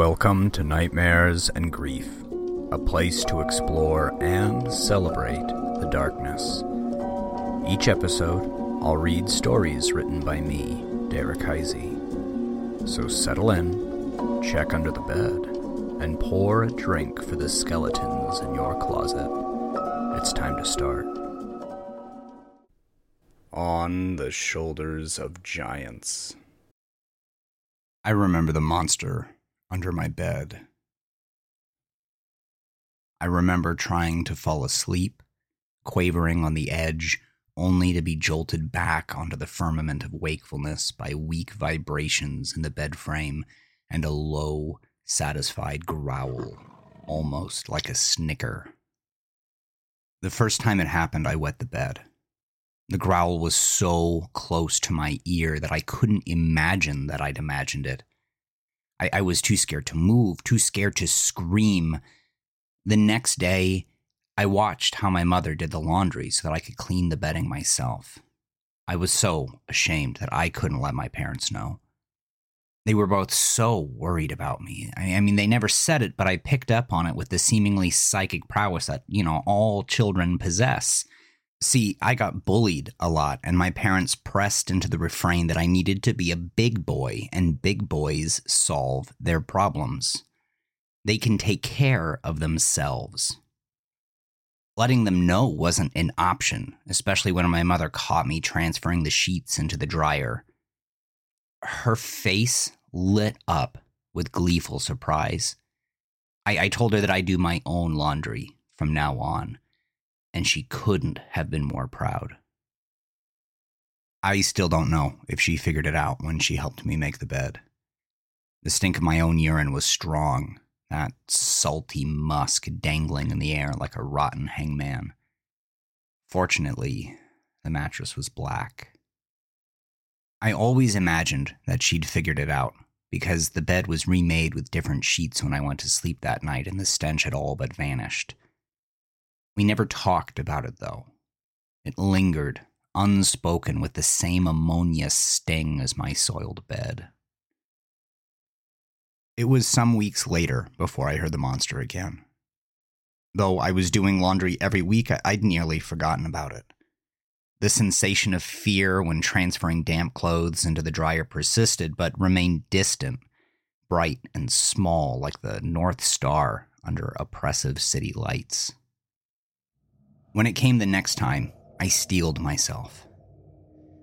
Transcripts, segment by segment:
Welcome to Nightmares and Grief, a place to explore and celebrate the darkness. Each episode, I'll read stories written by me, Derek Heisey. So settle in, check under the bed, and pour a drink for the skeletons in your closet. It's time to start. On the shoulders of giants. I remember the monster under my bed. I remember trying to fall asleep, quavering on the edge, only to be jolted back onto the firmament of wakefulness by weak vibrations in the bed frame and a low, satisfied growl, almost like a snicker. The first time it happened, I wet the bed. The growl was so close to my ear that I couldn't imagine that I'd imagined it. I, I was too scared to move, too scared to scream. The next day, I watched how my mother did the laundry so that I could clean the bedding myself. I was so ashamed that I couldn't let my parents know. They were both so worried about me. I, I mean, they never said it, but I picked up on it with the seemingly psychic prowess that, you know, all children possess. See, I got bullied a lot, and my parents pressed into the refrain that I needed to be a big boy, and big boys solve their problems. They can take care of themselves. Letting them know wasn't an option, especially when my mother caught me transferring the sheets into the dryer. Her face lit up with gleeful surprise. I, I told her that I do my own laundry from now on and she couldn't have been more proud. I still don't know if she figured it out when she helped me make the bed. The stink of my own urine was strong, that salty musk dangling in the air like a rotten hangman. Fortunately, the mattress was black. I always imagined that she'd figured it out because the bed was remade with different sheets when I went to sleep that night and the stench had all but vanished. We never talked about it, though. It lingered, unspoken, with the same ammonia sting as my soiled bed. It was some weeks later before I heard the monster again. Though I was doing laundry every week, I'd nearly forgotten about it. The sensation of fear when transferring damp clothes into the dryer persisted, but remained distant, bright and small like the North Star under oppressive city lights. When it came the next time, I steeled myself.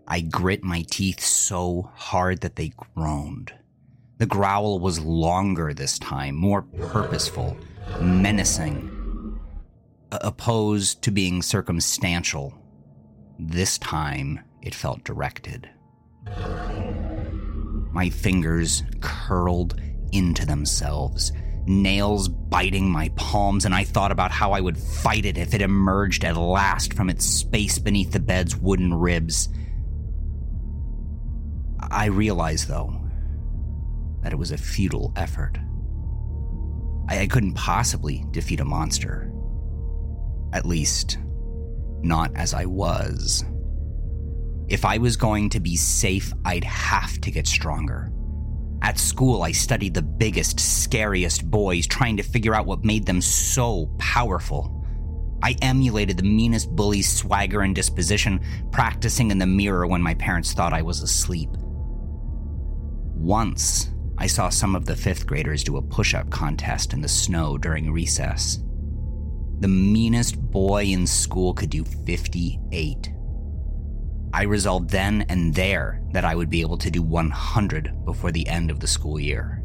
I grit my teeth so hard that they groaned. The growl was longer this time, more purposeful, menacing, opposed to being circumstantial. This time, it felt directed. My fingers curled into themselves nails biting my palms, and I thought about how I would fight it if it emerged at last from its space beneath the bed's wooden ribs. I realized, though, that it was a futile effort. I, I couldn't possibly defeat a monster. At least, not as I was. If I was going to be safe, I'd have to get stronger. At school, I studied the biggest, scariest boys, trying to figure out what made them so powerful. I emulated the meanest bully's swagger and disposition, practicing in the mirror when my parents thought I was asleep. Once, I saw some of the fifth graders do a push up contest in the snow during recess. The meanest boy in school could do 58. I resolved then and there that I would be able to do 100 before the end of the school year.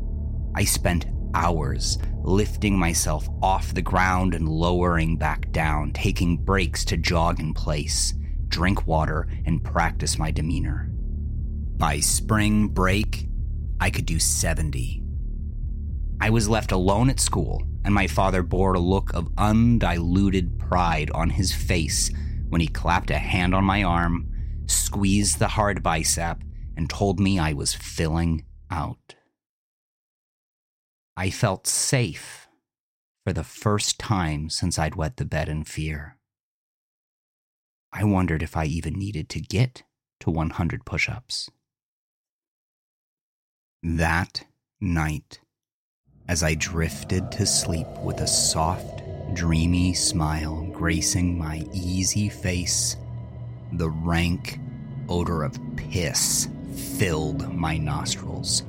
I spent hours lifting myself off the ground and lowering back down, taking breaks to jog in place, drink water, and practice my demeanor. By spring break, I could do 70. I was left alone at school, and my father bore a look of undiluted pride on his face when he clapped a hand on my arm squeezed the hard bicep, and told me I was filling out. I felt safe for the first time since I'd wet the bed in fear. I wondered if I even needed to get to 100 push ups. That night, as I drifted to sleep with a soft, dreamy smile gracing my easy face, the rank odor of piss filled my nostrils.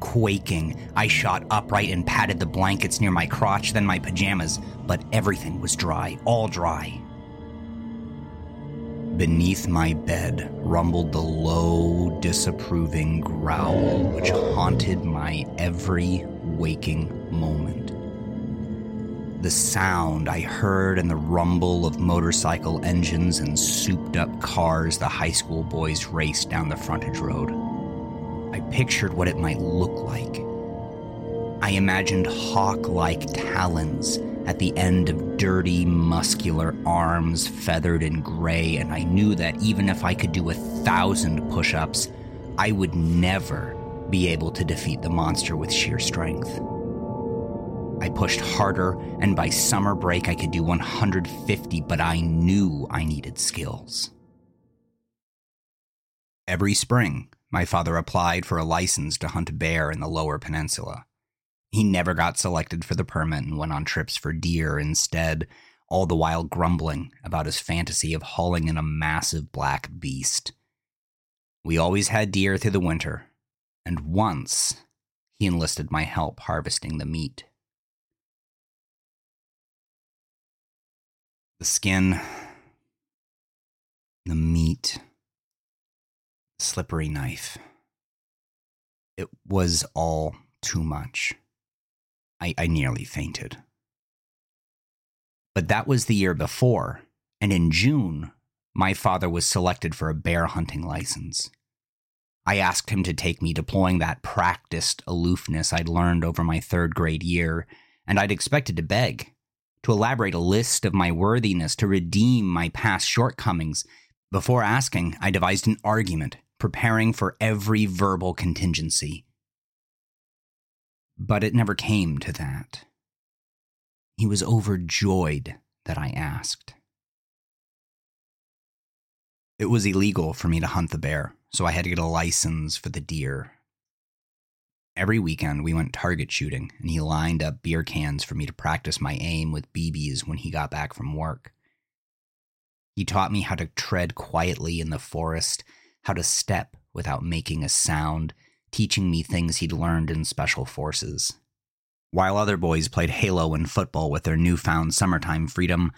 Quaking, I shot upright and patted the blankets near my crotch, then my pajamas, but everything was dry, all dry. Beneath my bed rumbled the low, disapproving growl which haunted my every waking moment. The sound I heard and the rumble of motorcycle engines and souped up cars the high school boys raced down the frontage road. I pictured what it might look like. I imagined hawk like talons at the end of dirty, muscular arms, feathered in gray, and I knew that even if I could do a thousand push ups, I would never be able to defeat the monster with sheer strength. I pushed harder, and by summer break, I could do 150, but I knew I needed skills. Every spring, my father applied for a license to hunt bear in the lower peninsula. He never got selected for the permit and went on trips for deer instead, all the while grumbling about his fantasy of hauling in a massive black beast. We always had deer through the winter, and once he enlisted my help harvesting the meat. The skin, the meat, slippery knife. It was all too much. I, I nearly fainted. But that was the year before, and in June, my father was selected for a bear hunting license. I asked him to take me deploying that practiced aloofness I'd learned over my third grade year, and I'd expected to beg, to elaborate a list of my worthiness, to redeem my past shortcomings. Before asking, I devised an argument, preparing for every verbal contingency. But it never came to that. He was overjoyed that I asked. It was illegal for me to hunt the bear, so I had to get a license for the deer. Every weekend, we went target shooting, and he lined up beer cans for me to practice my aim with BBs when he got back from work. He taught me how to tread quietly in the forest, how to step without making a sound, teaching me things he'd learned in special forces. While other boys played Halo and football with their newfound summertime freedom,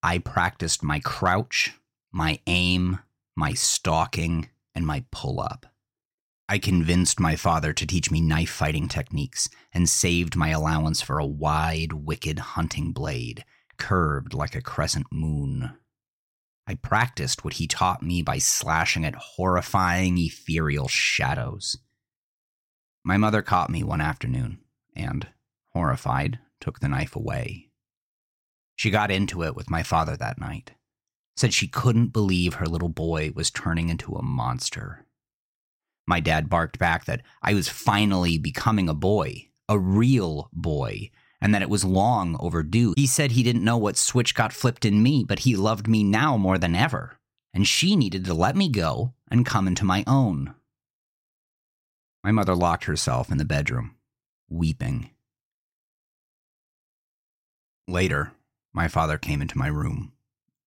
I practiced my crouch, my aim, my stalking, and my pull up. I convinced my father to teach me knife fighting techniques and saved my allowance for a wide, wicked hunting blade, curved like a crescent moon. I practiced what he taught me by slashing at horrifying, ethereal shadows. My mother caught me one afternoon and, horrified, took the knife away. She got into it with my father that night, said she couldn't believe her little boy was turning into a monster. My dad barked back that I was finally becoming a boy, a real boy, and that it was long overdue. He said he didn't know what switch got flipped in me, but he loved me now more than ever, and she needed to let me go and come into my own. My mother locked herself in the bedroom, weeping. Later, my father came into my room,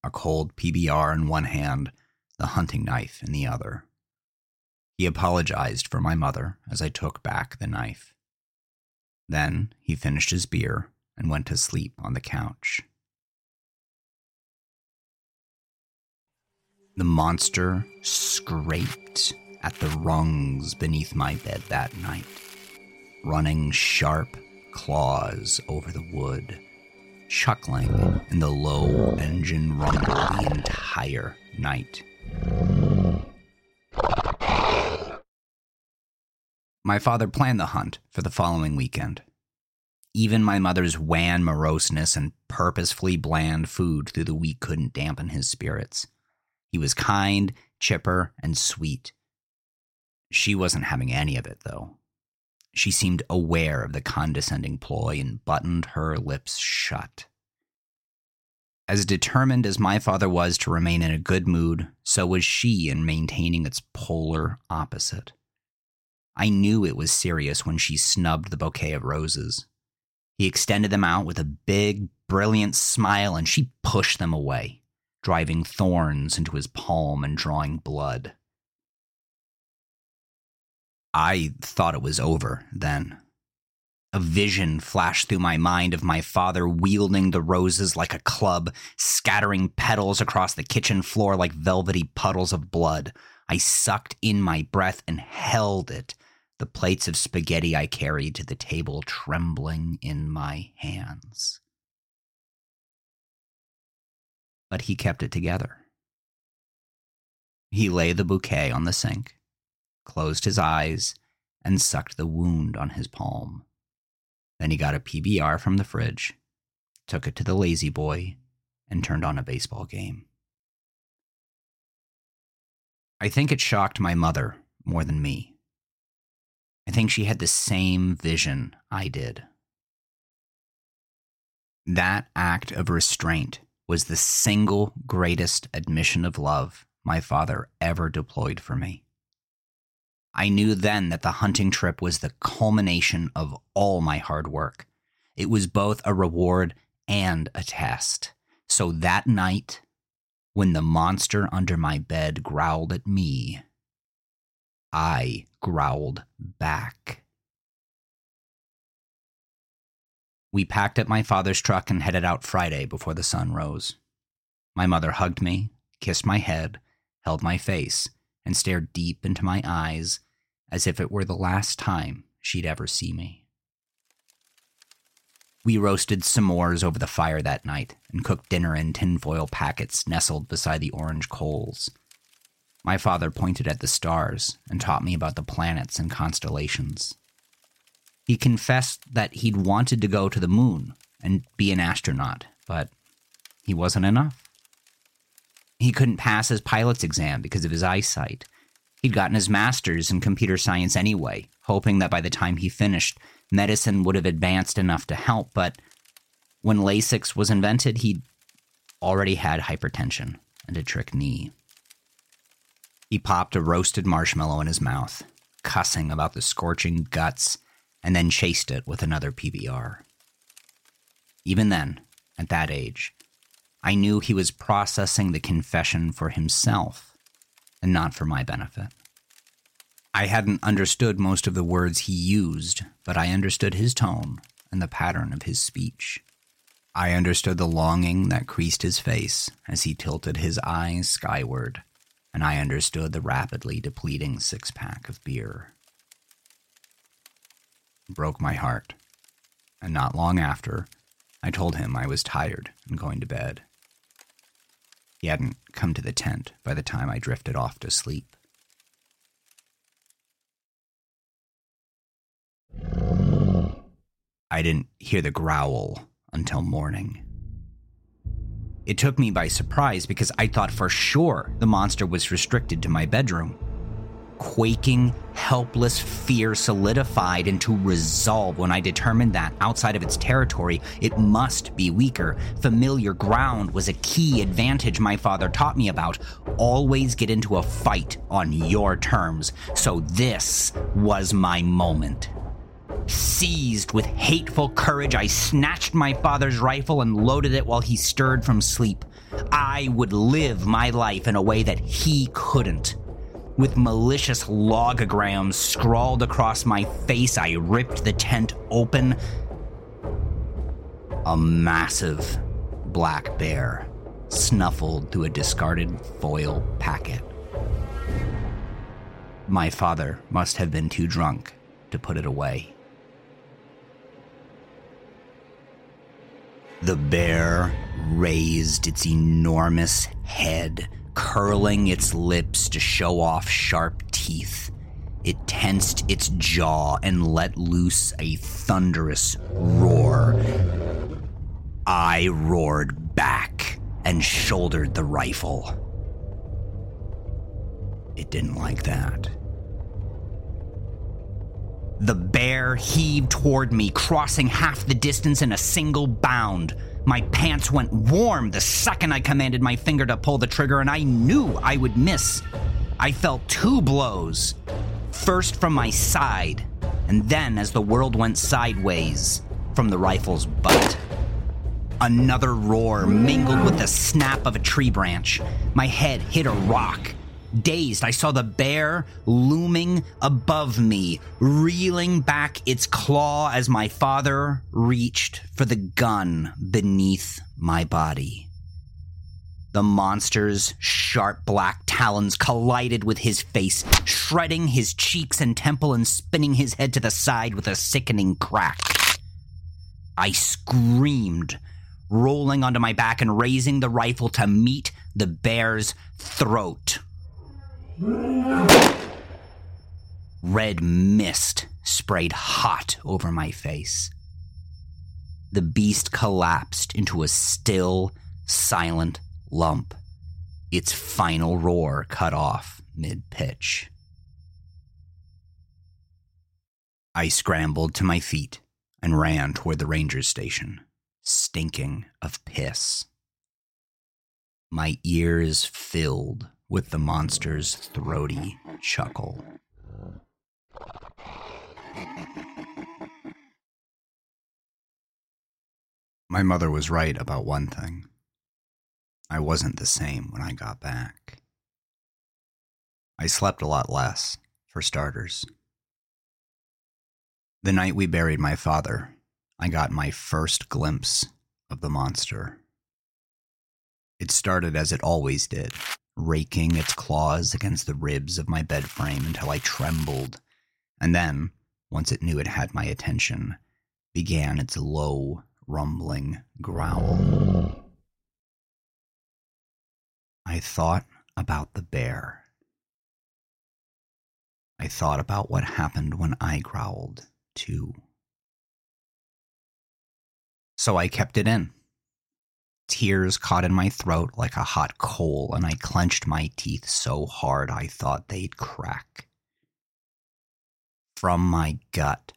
a cold PBR in one hand, the hunting knife in the other. He apologized for my mother as I took back the knife. Then he finished his beer and went to sleep on the couch. The monster scraped at the rungs beneath my bed that night, running sharp claws over the wood, chuckling in the low engine rumble the entire night. My father planned the hunt for the following weekend. Even my mother's wan moroseness and purposefully bland food through the week couldn't dampen his spirits. He was kind, chipper, and sweet, she wasn't having any of it, though. She seemed aware of the condescending ploy and buttoned her lips shut. As determined as my father was to remain in a good mood, so was she in maintaining its polar opposite. I knew it was serious when she snubbed the bouquet of roses. He extended them out with a big, brilliant smile, and she pushed them away, driving thorns into his palm and drawing blood. I thought it was over then. A vision flashed through my mind of my father wielding the roses like a club, scattering petals across the kitchen floor like velvety puddles of blood. I sucked in my breath and held it, the plates of spaghetti I carried to the table trembling in my hands. But he kept it together. He laid the bouquet on the sink, closed his eyes, and sucked the wound on his palm. Then he got a PBR from the fridge, took it to the La-Z-Boy, and turned on a baseball game. I think it shocked my mother more than me. I think she had the same vision I did. That act of restraint was the single greatest admission of love my father ever deployed for me. I knew then that the hunting trip was the culmination of all my hard work. It was both a reward and a test. So that night, when the monster under my bed growled at me, I growled back. We packed up my father's truck and headed out Friday before the sun rose. My mother hugged me, kissed my head, held my face, and stared deep into my eyes as if it were the last time she'd ever see me. We roasted s'mores over the fire that night and cooked dinner in tinfoil packets nestled beside the orange coals. My father pointed at the stars and taught me about the planets and constellations. He confessed that he'd wanted to go to the moon and be an astronaut, but he wasn't enough. He couldn't pass his pilot's exam because of his eyesight, He'd gotten his master's in computer science anyway, hoping that by the time he finished, medicine would have advanced enough to help, but when LASIK was invented, he'd already had hypertension and a trick knee. He popped a roasted marshmallow in his mouth, cussing about the scorching guts, and then chased it with another PBR. Even then, at that age, I knew he was processing the confession for himself and not for my benefit. I hadn't understood most of the words he used, but I understood his tone and the pattern of his speech. I understood the longing that creased his face as he tilted his eyes skyward, and I understood the rapidly depleting six pack of beer. It broke my heart, and not long after, I told him I was tired and going to bed. He hadn't come to the tent by the time I drifted off to sleep. I didn't hear the growl until morning. It took me by surprise because I thought for sure the monster was restricted to my bedroom quaking, helpless fear solidified into resolve when I determined that outside of its territory, it must be weaker. Familiar ground was a key advantage my father taught me about. Always get into a fight on your terms. So this was my moment. Seized with hateful courage, I snatched my father's rifle and loaded it while he stirred from sleep. I would live my life in a way that he couldn't. With malicious logograms scrawled across my face, I ripped the tent open. A massive black bear snuffled through a discarded foil packet. My father must have been too drunk to put it away. The bear raised its enormous head curling its lips to show off sharp teeth. It tensed its jaw and let loose a thunderous roar. I roared back and shouldered the rifle. It didn't like that. The bear heaved toward me, crossing half the distance in a single bound. My pants went warm the second I commanded my finger to pull the trigger, and I knew I would miss. I felt two blows. first from my side, and then as the world went sideways, from the rifle's butt. Another roar mingled with the snap of a tree branch. My head hit a rock. Dazed, I saw the bear looming above me, reeling back its claw as my father reached for the gun beneath my body. The monster's sharp black talons collided with his face, shredding his cheeks and temple and spinning his head to the side with a sickening crack. I screamed, rolling onto my back and raising the rifle to meet the bear's throat. Red mist sprayed hot over my face. The beast collapsed into a still, silent lump, its final roar cut off mid pitch. I scrambled to my feet and ran toward the ranger's station, stinking of piss. My ears filled with the monster's throaty chuckle. My mother was right about one thing. I wasn't the same when I got back. I slept a lot less, for starters. The night we buried my father, I got my first glimpse of the monster. It started as it always did, raking its claws against the ribs of my bed frame until I trembled, and then, once it knew it had my attention, began its low, rumbling growl. I thought about the bear. I thought about what happened when I growled, too. So I kept it in. Tears caught in my throat like a hot coal, and I clenched my teeth so hard I thought they'd crack. From my gut,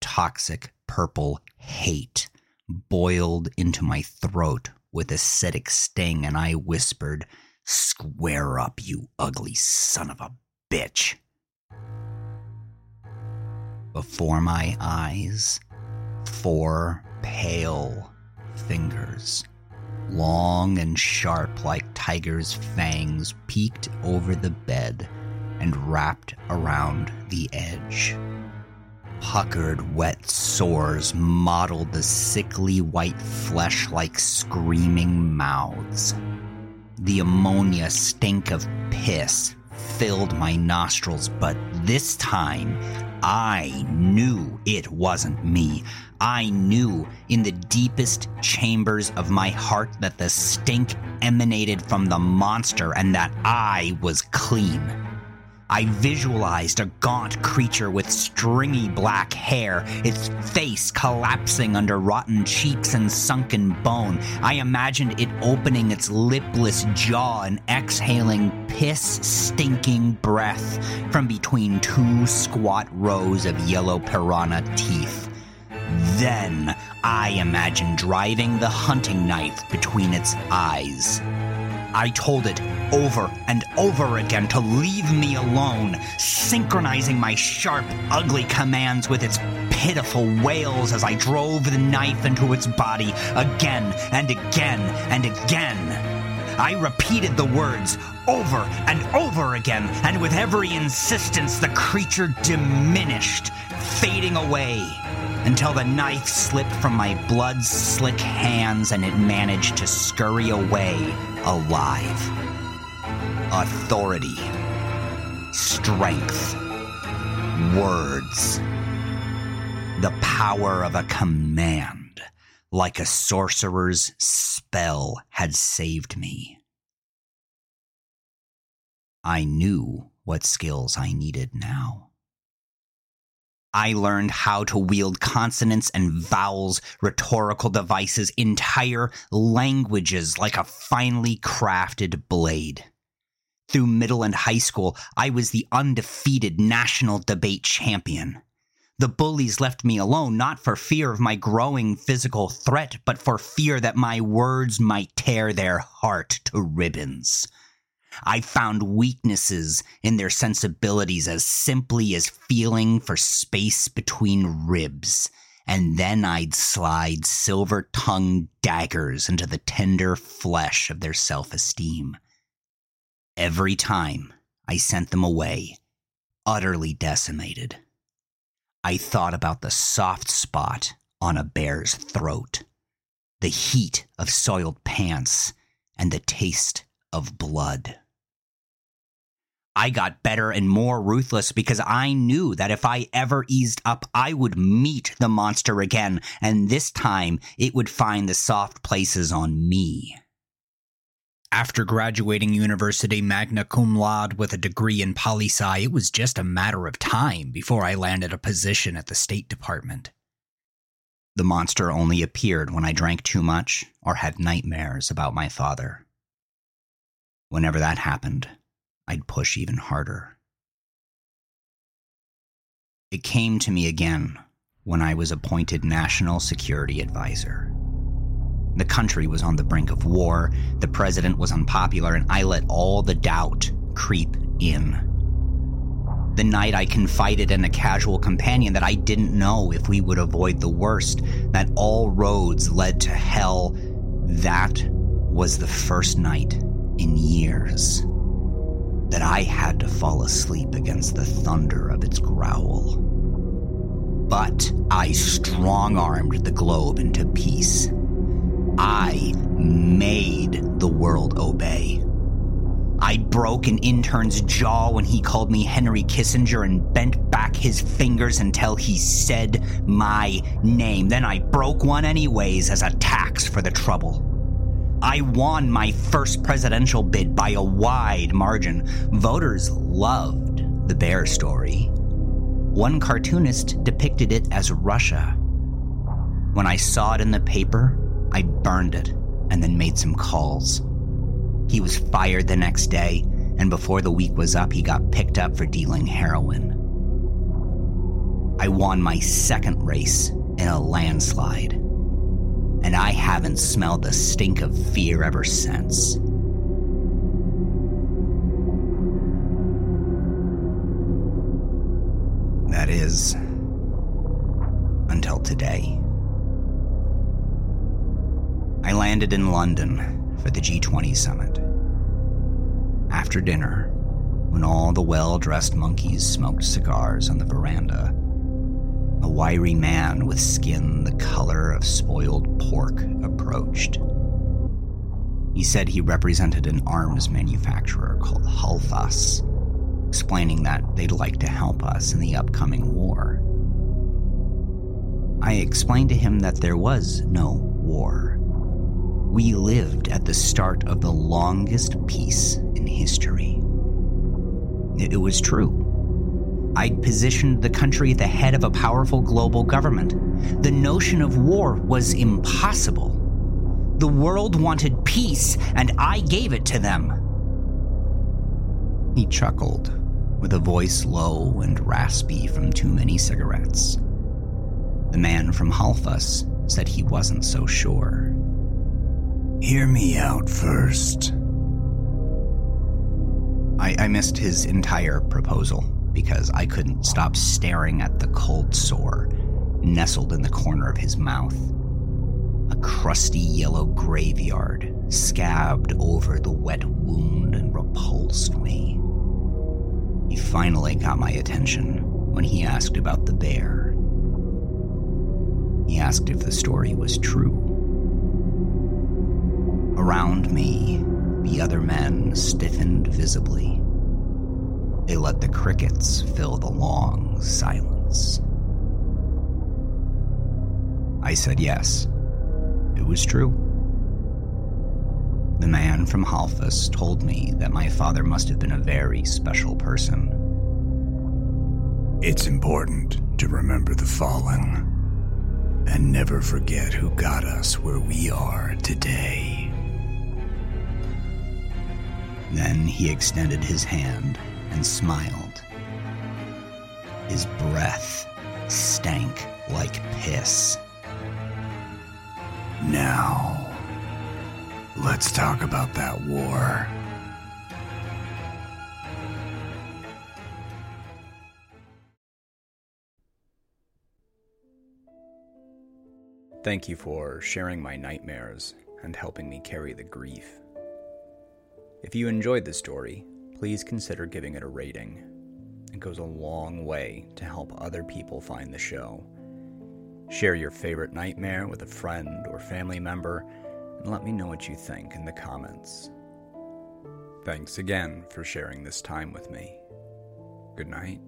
toxic purple hate boiled into my throat with acidic sting, and I whispered, Square up, you ugly son of a bitch. Before my eyes, four pale fingers, long and sharp like tiger's fangs, peeked over the bed and wrapped around the edge. Puckered, wet sores mottled the sickly white flesh like screaming mouths. The ammonia stink of piss filled my nostrils, but this time I knew it wasn't me. I knew in the deepest chambers of my heart that the stink emanated from the monster and that I was clean. I visualized a gaunt creature with stringy black hair, its face collapsing under rotten cheeks and sunken bone. I imagined it opening its lipless jaw and exhaling piss stinking breath from between two squat rows of yellow piranha teeth. Then I imagined driving the hunting knife between its eyes. I told it over and over again to leave me alone, synchronizing my sharp, ugly commands with its pitiful wails as I drove the knife into its body again and again and again. I repeated the words over and over again, and with every insistence, the creature diminished, fading away until the knife slipped from my blood slick hands and it managed to scurry away alive. Authority, strength, words, the power of a command, like a sorcerer's spell, had saved me. I knew what skills I needed now. I learned how to wield consonants and vowels, rhetorical devices, entire languages like a finely crafted blade. Through middle and high school, I was the undefeated national debate champion. The bullies left me alone not for fear of my growing physical threat, but for fear that my words might tear their heart to ribbons. I found weaknesses in their sensibilities as simply as feeling for space between ribs, and then I'd slide silver tongued daggers into the tender flesh of their self esteem. Every time I sent them away, utterly decimated. I thought about the soft spot on a bear's throat, the heat of soiled pants, and the taste of blood. I got better and more ruthless because I knew that if I ever eased up, I would meet the monster again, and this time it would find the soft places on me. After graduating university magna cum laude with a degree in poli sci, it was just a matter of time before I landed a position at the State Department. The monster only appeared when I drank too much or had nightmares about my father. Whenever that happened, I'd push even harder. It came to me again when I was appointed National Security Advisor. The country was on the brink of war, the president was unpopular, and I let all the doubt creep in. The night I confided in a casual companion that I didn't know if we would avoid the worst, that all roads led to hell, that was the first night in years that I had to fall asleep against the thunder of its growl. But I strong armed the globe into peace. I made the world obey. I broke an intern's jaw when he called me Henry Kissinger and bent back his fingers until he said my name. Then I broke one anyways as a tax for the trouble. I won my first presidential bid by a wide margin. Voters loved the bear story. One cartoonist depicted it as Russia. When I saw it in the paper, I burned it and then made some calls. He was fired the next day, and before the week was up, he got picked up for dealing heroin. I won my second race in a landslide, and I haven't smelled the stink of fear ever since. That is, until today. I landed in London for the G20 summit. After dinner, when all the well dressed monkeys smoked cigars on the veranda, a wiry man with skin the color of spoiled pork approached. He said he represented an arms manufacturer called Halfas, explaining that they'd like to help us in the upcoming war. I explained to him that there was no war we lived at the start of the longest peace in history. It was true. I'd positioned the country at the head of a powerful global government. The notion of war was impossible. The world wanted peace, and I gave it to them. He chuckled, with a voice low and raspy from too many cigarettes. The man from Halfas said he wasn't so sure. Hear me out first. I, I missed his entire proposal because I couldn't stop staring at the cold sore nestled in the corner of his mouth. A crusty yellow graveyard scabbed over the wet wound and repulsed me. He finally got my attention when he asked about the bear. He asked if the story was true. Around me, the other men stiffened visibly. They let the crickets fill the long silence. I said yes. It was true. The man from Halfas told me that my father must have been a very special person. It's important to remember the fallen and never forget who got us where we are today. Then he extended his hand and smiled. His breath stank like piss. Now, let's talk about that war. Thank you for sharing my nightmares and helping me carry the grief. If you enjoyed the story, please consider giving it a rating. It goes a long way to help other people find the show. Share your favorite nightmare with a friend or family member and let me know what you think in the comments. Thanks again for sharing this time with me. Good night.